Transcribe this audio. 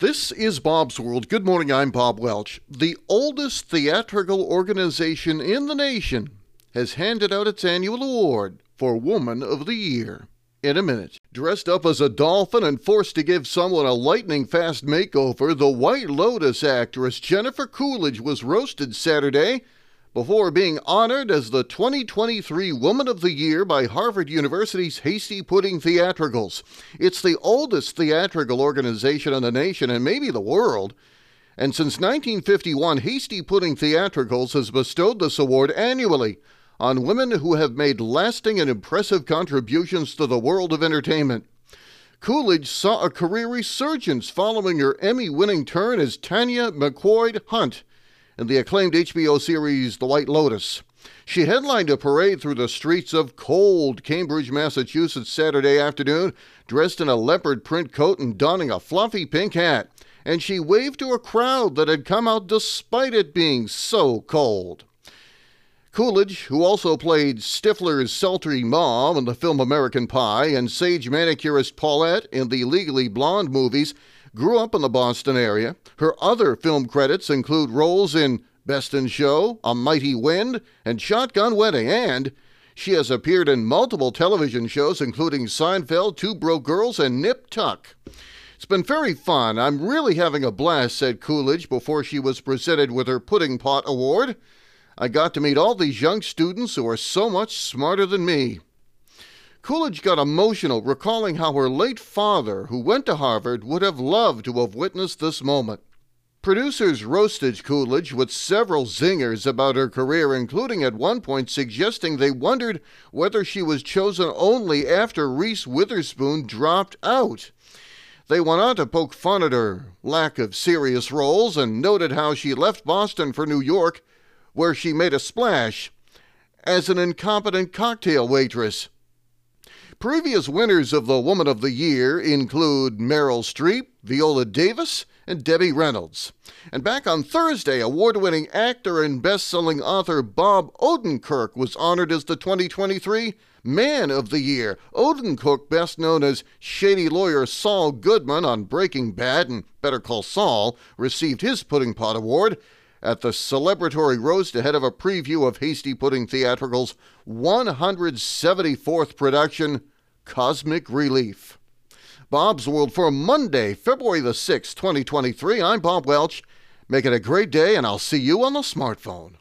This is Bob's World. Good morning, I'm Bob Welch. The oldest theatrical organization in the nation has handed out its annual award for Woman of the Year. In a minute. Dressed up as a dolphin and forced to give someone a lightning fast makeover, the White Lotus actress Jennifer Coolidge was roasted Saturday before being honored as the 2023 Woman of the Year by Harvard University's Hasty Pudding Theatricals. It's the oldest theatrical organization in the nation and maybe the world. And since 1951, Hasty Pudding Theatricals has bestowed this award annually on women who have made lasting and impressive contributions to the world of entertainment. Coolidge saw a career resurgence following her Emmy winning turn as Tanya McQuoid Hunt in the acclaimed HBO series The White Lotus. She headlined a parade through the streets of cold Cambridge, Massachusetts Saturday afternoon, dressed in a leopard print coat and donning a fluffy pink hat, and she waved to a crowd that had come out despite it being so cold. Coolidge, who also played Stifler's sultry mom in the film American Pie and sage manicurist Paulette in the Legally Blonde movies, grew up in the Boston area. Her other film credits include roles in Best in Show, A Mighty Wind, and Shotgun Wedding, and she has appeared in multiple television shows, including Seinfeld, Two Broke Girls, and Nip Tuck. It's been very fun. I'm really having a blast, said Coolidge before she was presented with her Pudding Pot Award. I got to meet all these young students who are so much smarter than me. Coolidge got emotional, recalling how her late father, who went to Harvard, would have loved to have witnessed this moment. Producers roasted Coolidge with several zingers about her career, including at one point suggesting they wondered whether she was chosen only after Reese Witherspoon dropped out. They went on to poke fun at her lack of serious roles and noted how she left Boston for New York where she made a splash as an incompetent cocktail waitress. Previous winners of the Woman of the Year include Meryl Streep, Viola Davis, and Debbie Reynolds. And back on Thursday, award winning actor and best selling author Bob Odenkirk was honored as the 2023 Man of the Year. Odenkirk, best known as shady lawyer Saul Goodman on Breaking Bad and Better Call Saul, received his Pudding Pot Award at the celebratory roast ahead of a preview of Hasty Pudding Theatrical's 174th production, Cosmic Relief. Bob's World for Monday, February the 6th, 2023. I'm Bob Welch. Make it a great day, and I'll see you on the smartphone.